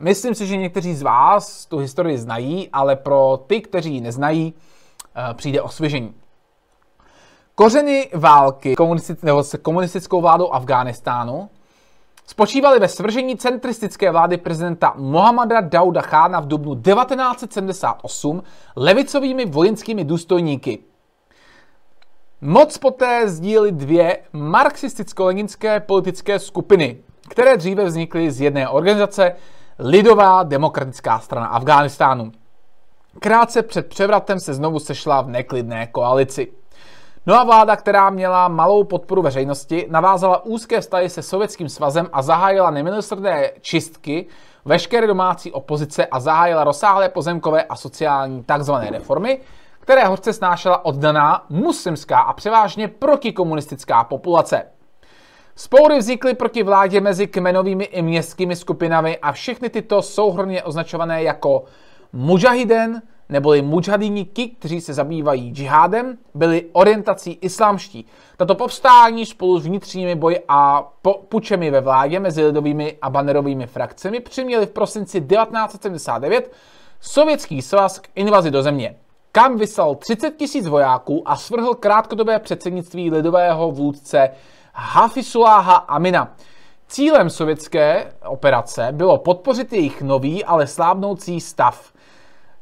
Myslím si, že někteří z vás tu historii znají, ale pro ty, kteří ji neznají, eh, přijde osvěžení. Kořeny války nebo s komunistickou vládou Afghánistánu spočívaly ve svržení centristické vlády prezidenta Mohamada Dauda Chána v dubnu 1978 levicovými vojenskými důstojníky. Moc poté sdílely dvě marxisticko-leninské politické skupiny, které dříve vznikly z jedné organizace Lidová demokratická strana Afghánistánu. Krátce před převratem se znovu sešla v neklidné koalici. Nová vláda, která měla malou podporu veřejnosti, navázala úzké vztahy se Sovětským svazem a zahájila nemilosrdné čistky veškeré domácí opozice a zahájila rozsáhlé pozemkové a sociální tzv. reformy, které hořce snášela oddaná muslimská a převážně protikomunistická populace. Spoury vznikly proti vládě mezi kmenovými i městskými skupinami a všechny tyto souhrně označované jako Mujahiden, neboli mujahidíni, kteří se zabývají džihádem, byli orientací islámští. Tato povstání spolu s vnitřními boji a pučemi ve vládě mezi lidovými a banerovými frakcemi přiměli v prosinci 1979 Sovětský svaz k invazi do země, kam vyslal 30 tisíc vojáků a svrhl krátkodobé předsednictví lidového vůdce Hafisuláha Amina. Cílem sovětské operace bylo podpořit jejich nový, ale slábnoucí stav.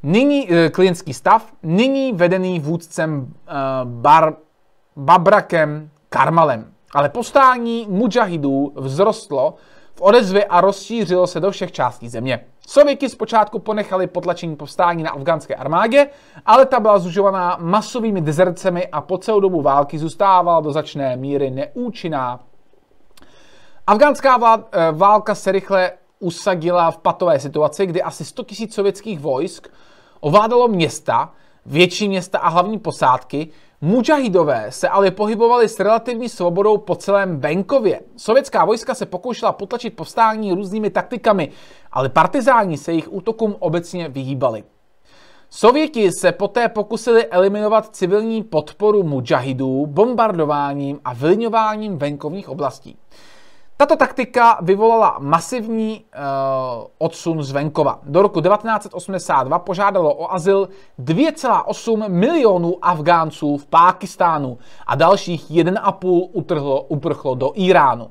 Nyní, e, klientský stav, nyní vedený vůdcem e, Bar, Babrakem Karmalem. Ale postání mujahidů vzrostlo v odezvě a rozšířilo se do všech částí země. Sověti zpočátku ponechali potlačení povstání na afgánské armádě, ale ta byla zužovaná masovými dezercemi a po celou dobu války zůstávala do začné míry neúčinná. Afgánská eh, válka se rychle usadila v patové situaci, kdy asi 100 000 sovětských vojsk ovládalo města, větší města a hlavní posádky, Mujahidové se ale pohybovali s relativní svobodou po celém venkově. Sovětská vojska se pokoušela potlačit povstání různými taktikami, ale partizáni se jejich útokům obecně vyhýbali. Sověti se poté pokusili eliminovat civilní podporu mujahidů bombardováním a vylňováním venkovních oblastí. Tato taktika vyvolala masivní uh, odsun z venkova. Do roku 1982 požádalo o azyl 2,8 milionů Afgánců v Pákistánu a dalších 1,5 utrhlo, uprchlo do Iránu.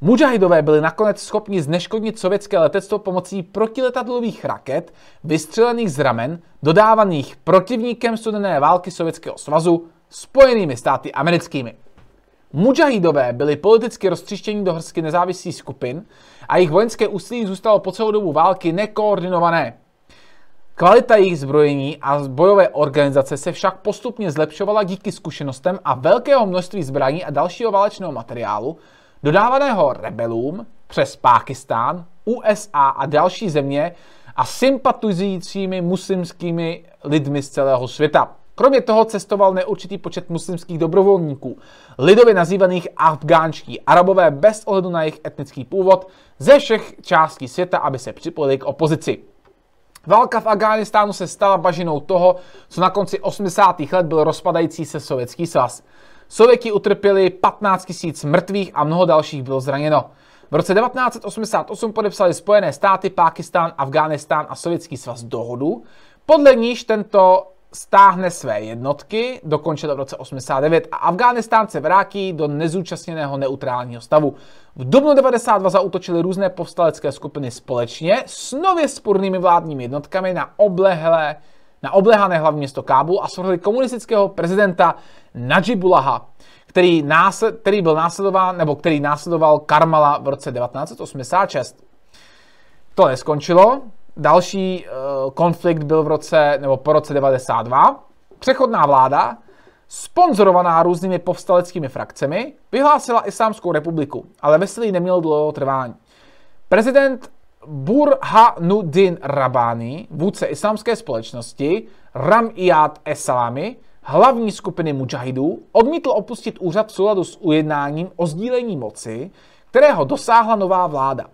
Mujahidové byli nakonec schopni zneškodnit sovětské letectvo pomocí protiletadlových raket vystřelených z ramen, dodávaných protivníkem studené války Sovětského svazu Spojenými státy americkými. Mujahidové byli politicky roztříštěni do hrsky nezávislých skupin a jejich vojenské úsilí zůstalo po celou dobu války nekoordinované. Kvalita jejich zbrojení a bojové organizace se však postupně zlepšovala díky zkušenostem a velkého množství zbraní a dalšího válečného materiálu, dodávaného rebelům přes Pákistán, USA a další země a sympatizujícími muslimskými lidmi z celého světa. Kromě toho cestoval neurčitý počet muslimských dobrovolníků, lidově nazývaných afgánští arabové bez ohledu na jejich etnický původ ze všech částí světa, aby se připojili k opozici. Válka v Afghánistánu se stala bažinou toho, co na konci 80. let byl rozpadající se Sovětský svaz. Sověti utrpěli 15 000 mrtvých a mnoho dalších bylo zraněno. V roce 1988 podepsali Spojené státy, Pákistán, Afghánistán a Sovětský svaz dohodu, podle níž tento stáhne své jednotky, dokončil v roce 89 a Afghánistán se vrátí do nezúčastněného neutrálního stavu. V dubnu 92 zautočili různé povstalecké skupiny společně s nově spurnými vládními jednotkami na oblehlé na oblehané hlavní město Kábul a svrhli komunistického prezidenta Najibullaha, který, násled, který byl následován, nebo který následoval Karmala v roce 1986. To neskončilo. Další uh, konflikt byl v roce, nebo po roce 92. Přechodná vláda, sponzorovaná různými povstaleckými frakcemi, vyhlásila Islámskou republiku, ale veselý neměl dlouho trvání. Prezident Burhanuddin Rabani, vůdce islámské společnosti, Iyad Esalami, hlavní skupiny mujahidů, odmítl opustit úřad v souladu s ujednáním o sdílení moci, kterého dosáhla nová vláda.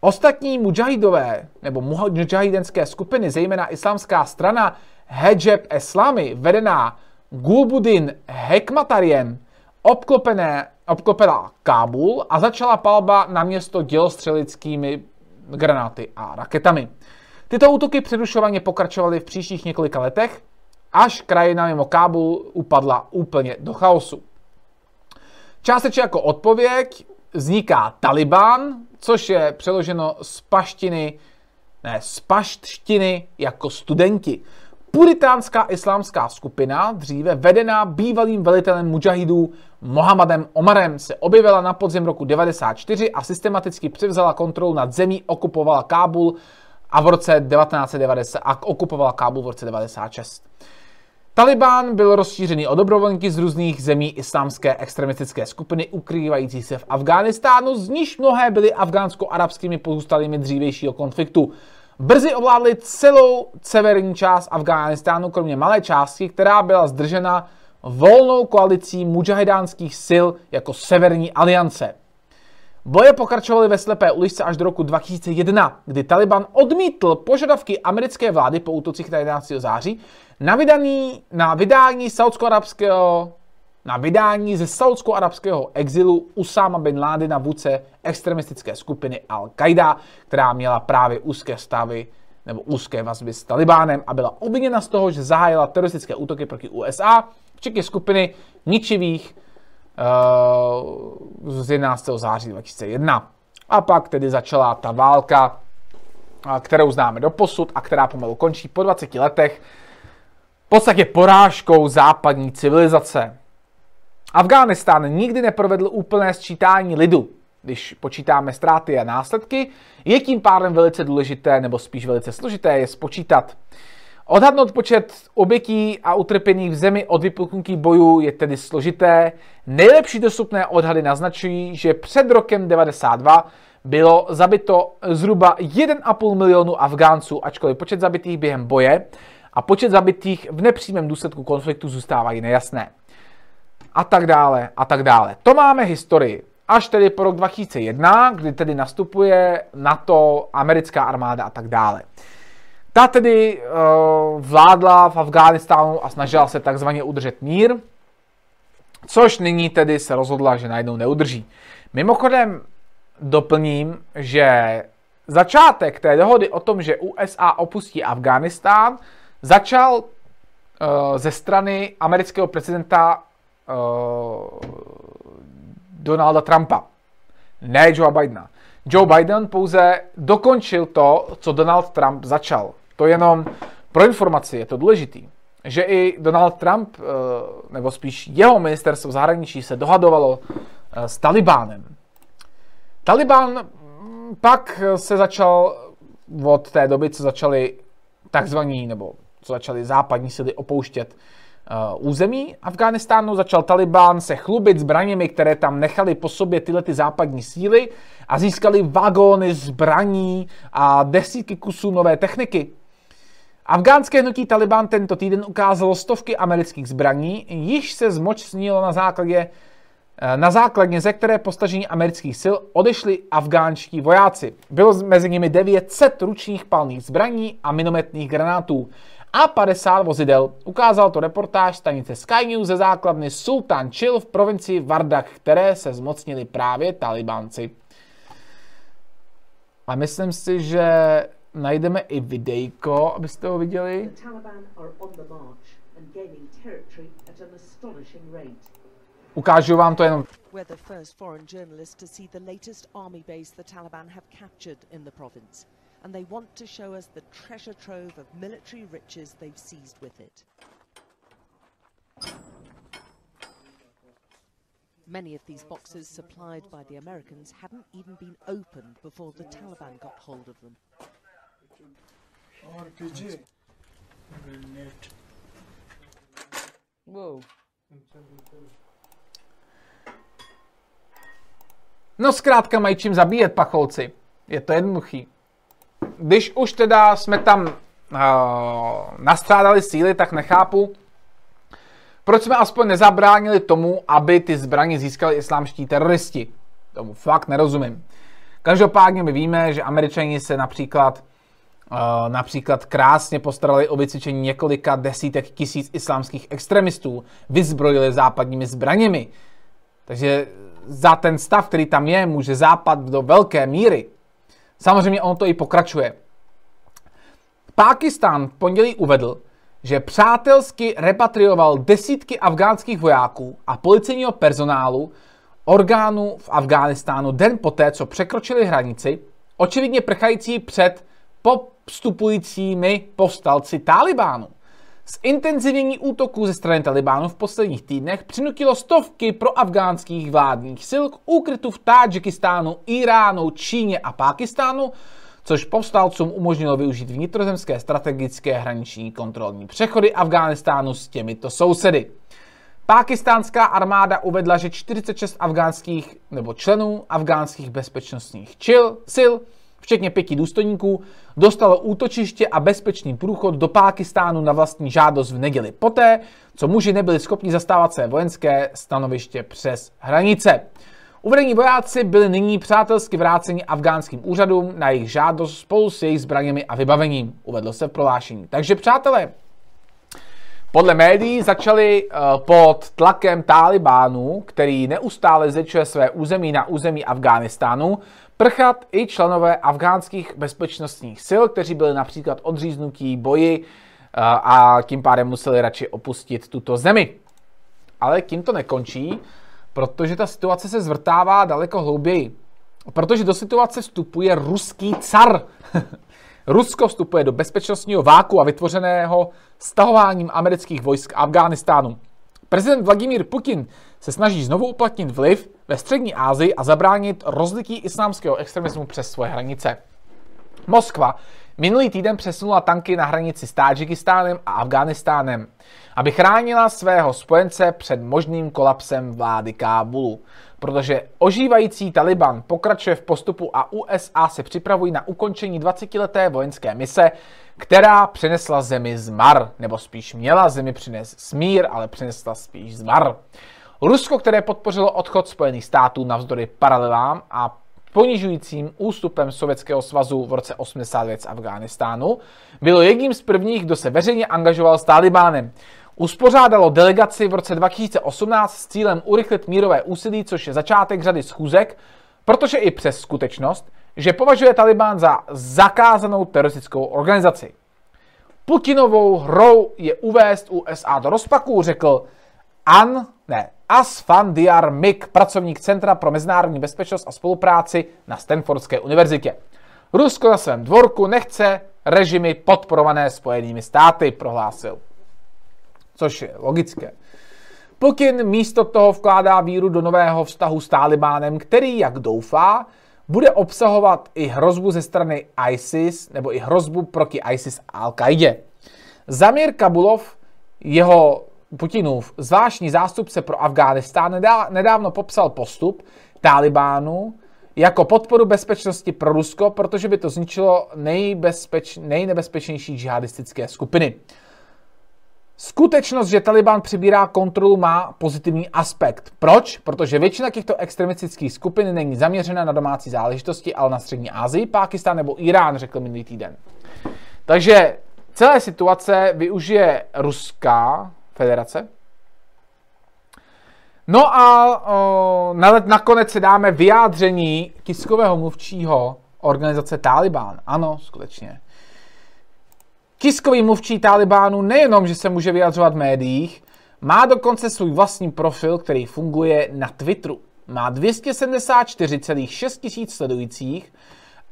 Ostatní mujahidové nebo mujahidenské skupiny, zejména islámská strana Hejab Eslami, vedená Gulbuddin Hekmatariem, obklopené, obklopila Kábul a začala palba na město dělostřelickými granáty a raketami. Tyto útoky přerušovaně pokračovaly v příštích několika letech, až krajina mimo Kábul upadla úplně do chaosu. Částečně jako odpověď vzniká Taliban, což je přeloženo z paštiny, ne, z paštštiny jako studenti. Puritánská islámská skupina, dříve vedená bývalým velitelem mujahidů Mohamedem Omarem, se objevila na podzim roku 94 a systematicky převzala kontrolu nad zemí, okupovala Kábul a v roce 1990 a okupovala Kábul v roce 96. Taliban byl rozšířený o dobrovolníky z různých zemí islámské extremistické skupiny ukrývající se v Afghánistánu, z níž mnohé byly afgánsko-arabskými pozůstalými dřívějšího konfliktu. Brzy ovládli celou severní část Afghánistánu, kromě malé části, která byla zdržena volnou koalicí mujahidánských sil jako Severní aliance. Boje pokračovaly ve slepé uličce až do roku 2001, kdy Taliban odmítl požadavky americké vlády po útocích 11. září na, vydání, na vydání saudsko-arabského na vydání ze saudsko-arabského exilu Usama bin Ládina vůdce extremistické skupiny Al-Qaida, která měla právě úzké stavy nebo úzké vazby s Talibánem a byla obviněna z toho, že zahájila teroristické útoky proti USA, včetně skupiny ničivých z 11. září 2001. A pak tedy začala ta válka, kterou známe do posud a která pomalu končí po 20 letech v podstatě porážkou západní civilizace. Afghánistán nikdy neprovedl úplné sčítání lidu. Když počítáme ztráty a následky, je tím pádem velice důležité, nebo spíš velice složité je spočítat. Odhadnout počet obětí a utrpených v zemi od vypuknutí bojů je tedy složité. Nejlepší dostupné odhady naznačují, že před rokem 92 bylo zabito zhruba 1,5 milionu Afgánců, ačkoliv počet zabitých během boje a počet zabitých v nepřímém důsledku konfliktu zůstávají nejasné. A tak dále, a tak dále. To máme historii. Až tedy po rok 2001, kdy tedy nastupuje NATO, americká armáda a tak dále. Ta tedy uh, vládla v Afghánistánu a snažila se takzvaně udržet mír, což nyní tedy se rozhodla, že najednou neudrží. Mimochodem doplním, že začátek té dohody o tom, že USA opustí Afghánistán, začal uh, ze strany amerického prezidenta uh, Donalda Trumpa, ne Joe Bidena. Joe Biden pouze dokončil to, co Donald Trump začal. To jenom pro informaci je to důležitý, že i Donald Trump, uh, nebo spíš jeho ministerstvo zahraničí se dohadovalo uh, s Talibánem. Taliban pak se začal od té doby, co začali takzvaní, nebo co začaly západní síly opouštět uh, území Afghánistánu, začal Taliban se chlubit zbraněmi, které tam nechali po sobě tyhle ty západní síly a získali vagóny zbraní a desítky kusů nové techniky. Afgánské hnutí Taliban tento týden ukázalo stovky amerických zbraní, již se zmočnilo na základě Eh, na základně ze které postažení amerických sil odešli afgánští vojáci. Bylo mezi nimi 900 ručních palných zbraní a minometných granátů a 50 vozidel. Ukázal to reportáž stanice Sky News ze základny Sultan Chil v provincii Vardak, které se zmocnili právě talibánci. A myslím si, že najdeme i videjko, abyste ho viděli. The Taliban are on the march and gaining territory at an astonishing rate. Ukážu vám to jenom. We're the first foreign journalists to see the latest army base the Taliban have captured in the province. And they want to show us the treasure trove of military riches they've seized with it. Many of these boxes supplied by the Americans hadn't even been opened before the Taliban got hold of them. RPG. Whoa. No zkrátka mají čím zabíjet pacholci. Je to jednoduchý. Když už teda jsme tam uh, nastřádali síly, tak nechápu, proč jsme aspoň nezabránili tomu, aby ty zbraně získali islámští teroristi. Tomu fakt nerozumím. Každopádně my víme, že američani se například například krásně postarali o vycvičení několika desítek tisíc islámských extremistů, vyzbrojili západními zbraněmi. Takže za ten stav, který tam je, může Západ do velké míry Samozřejmě on to i pokračuje. Pákistán v pondělí uvedl, že přátelsky repatrioval desítky afgánských vojáků a policejního personálu orgánů v Afghánistánu den poté, co překročili hranici, očividně prchající před postupujícími povstalci Talibánu. Zintenzivnění útoků ze strany Talibánu v posledních týdnech přinutilo stovky pro afgánských vládních sil k úkrytu v Tádžikistánu, Iránu, Číně a Pákistánu, což povstalcům umožnilo využít vnitrozemské strategické hraniční kontrolní přechody Afghánistánu s těmito sousedy. Pákistánská armáda uvedla, že 46 afgánských nebo členů afgánských bezpečnostních čil, sil, včetně pěti důstojníků, dostalo útočiště a bezpečný průchod do Pákistánu na vlastní žádost v neděli poté, co muži nebyli schopni zastávat své vojenské stanoviště přes hranice. Uvedení vojáci byli nyní přátelsky vráceni afgánským úřadům na jejich žádost spolu s jejich zbraněmi a vybavením, uvedlo se v prohlášení. Takže přátelé, podle médií začali uh, pod tlakem Talibánu, který neustále zvětšuje své území na území Afghánistánu, prchat i členové afgánských bezpečnostních sil, kteří byli například odříznutí boji uh, a tím pádem museli radši opustit tuto zemi. Ale tím to nekončí, protože ta situace se zvrtává daleko hlouběji. Protože do situace vstupuje ruský car. Rusko vstupuje do bezpečnostního váku a vytvořeného stahováním amerických vojsk Afghánistánu. Prezident Vladimír Putin se snaží znovu uplatnit vliv ve střední Asii a zabránit rozlití islámského extremismu přes svoje hranice. Moskva minulý týden přesunula tanky na hranici s Tádžikistánem a Afghánistánem, aby chránila svého spojence před možným kolapsem vlády Kábulu protože ožívající Taliban pokračuje v postupu a USA se připravují na ukončení 20-leté vojenské mise, která přinesla zemi zmar, nebo spíš měla zemi přinést smír, ale přinesla spíš zmar. Rusko, které podpořilo odchod Spojených států navzdory paralelám a ponižujícím ústupem Sovětského svazu v roce 89 z Afghánistánu, bylo jedním z prvních, kdo se veřejně angažoval s Talibánem uspořádalo delegaci v roce 2018 s cílem urychlit mírové úsilí, což je začátek řady schůzek, protože i přes skutečnost, že považuje Taliban za zakázanou teroristickou organizaci. Putinovou hrou je uvést USA do rozpaku, řekl An, ne, Asfandiar Mik, pracovník Centra pro mezinárodní bezpečnost a spolupráci na Stanfordské univerzitě. Rusko na svém dvorku nechce režimy podporované Spojenými státy, prohlásil což je logické. Putin místo toho vkládá víru do nového vztahu s Talibánem, který, jak doufá, bude obsahovat i hrozbu ze strany ISIS nebo i hrozbu proti ISIS a Al-Qaidě. Zamir Kabulov, jeho Putinův zvláštní zástupce pro Afghánistán, nedávno popsal postup Talibánu jako podporu bezpečnosti pro Rusko, protože by to zničilo nejbezpeč, nejnebezpečnější džihadistické skupiny. Skutečnost, že Taliban přibírá kontrolu, má pozitivní aspekt. Proč? Protože většina těchto extremistických skupin není zaměřena na domácí záležitosti, ale na střední Asii, Pákistán nebo Irán, řekl minulý týden. Takže celé situace využije Ruská federace. No a o, nakonec si dáme vyjádření tiskového mluvčího organizace Taliban. Ano, skutečně. Tiskový mluvčí Talibánu nejenom, že se může vyjadřovat v médiích, má dokonce svůj vlastní profil, který funguje na Twitteru. Má 274,6 tisíc sledujících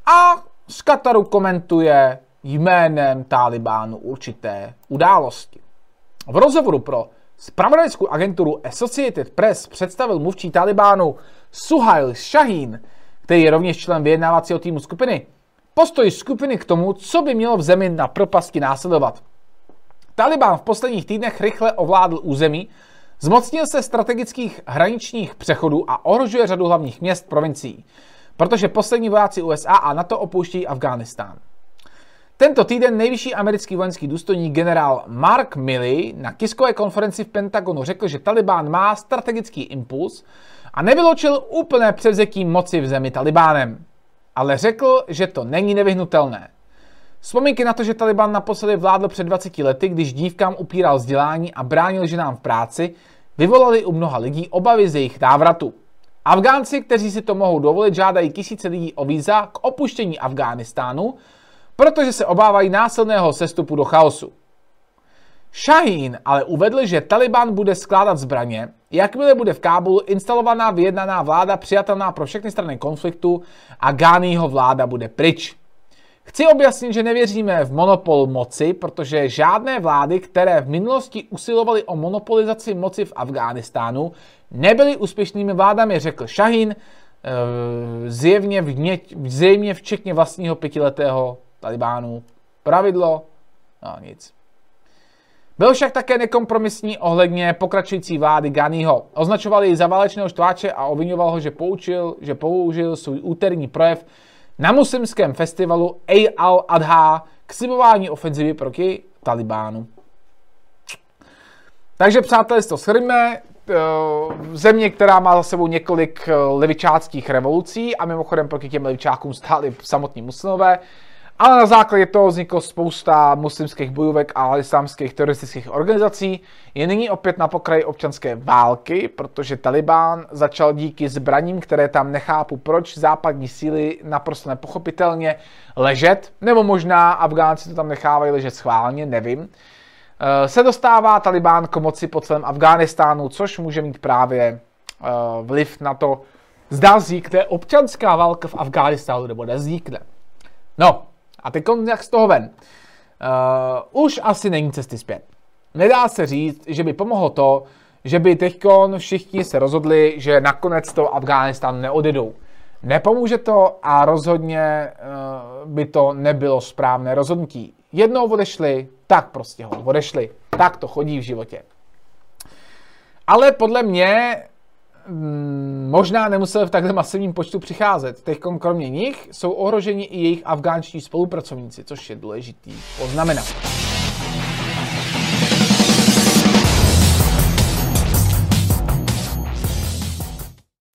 a z Kataru komentuje jménem Talibánu určité události. V rozhovoru pro spravodajskou agenturu Associated Press představil mluvčí Talibánu Suhail Shaheen, který je rovněž člen vyjednávacího týmu skupiny, postoj skupiny k tomu, co by mělo v zemi na propasti následovat. Taliban v posledních týdnech rychle ovládl území, zmocnil se strategických hraničních přechodů a ohrožuje řadu hlavních měst provincií, protože poslední vojáci USA a NATO opouštějí Afghánistán. Tento týden nejvyšší americký vojenský důstojník generál Mark Milley na tiskové konferenci v Pentagonu řekl, že Taliban má strategický impuls a nevyloučil úplné převzetí moci v zemi Talibánem ale řekl, že to není nevyhnutelné. Vzpomínky na to, že Taliban naposledy vládl před 20 lety, když dívkám upíral vzdělání a bránil ženám v práci, vyvolaly u mnoha lidí obavy z jejich návratu. Afgánci, kteří si to mohou dovolit, žádají tisíce lidí o víza k opuštění Afghánistánu, protože se obávají násilného sestupu do chaosu. Shaheen ale uvedl, že Taliban bude skládat zbraně, jakmile bude v Kábulu instalovaná vyjednaná vláda přijatelná pro všechny strany konfliktu a Ghaniho vláda bude pryč. Chci objasnit, že nevěříme v monopol moci, protože žádné vlády, které v minulosti usilovaly o monopolizaci moci v Afghánistánu, nebyly úspěšnými vládami, řekl Shaheen, eh, zjevně, vně, zjevně včetně vlastního pětiletého Talibánu. Pravidlo? No nic. Byl však také nekompromisní ohledně pokračující vlády Ganiho. Označoval jej za válečného štváče a obvinoval ho, že, poučil, že použil svůj úterní projev na muslimském festivalu A al-Adha k slibování ofenzivy proti Talibánu. Takže přátelé, to shrňme. Eh, země, která má za sebou několik eh, levičáckých revolucí a mimochodem proti těm levičákům stáli samotní muslimové, ale na základě toho vzniklo spousta muslimských bojůvek a islámských teroristických organizací. Je nyní opět na pokraji občanské války, protože Taliban začal díky zbraním, které tam nechápu proč, západní síly naprosto nepochopitelně ležet, nebo možná Afgánci to tam nechávají ležet schválně, nevím. Eh, se dostává Taliban k moci po celém Afghánistánu, což může mít právě eh, vliv na to, zda vznikne občanská válka v Afghánistánu nebo nezvykne. No, a teď jak z toho ven. Uh, už asi není cesty zpět. Nedá se říct, že by pomohlo to, že by teď všichni se rozhodli, že nakonec to Afghánistán neodjedou. Nepomůže to a rozhodně uh, by to nebylo správné rozhodnutí. Jednou odešli, tak prostě ho odešli. Tak to chodí v životě. Ale podle mě možná nemuseli v takhle masivním počtu přicházet. Teď kromě nich jsou ohroženi i jejich afgánští spolupracovníci, což je důležitý poznamenat.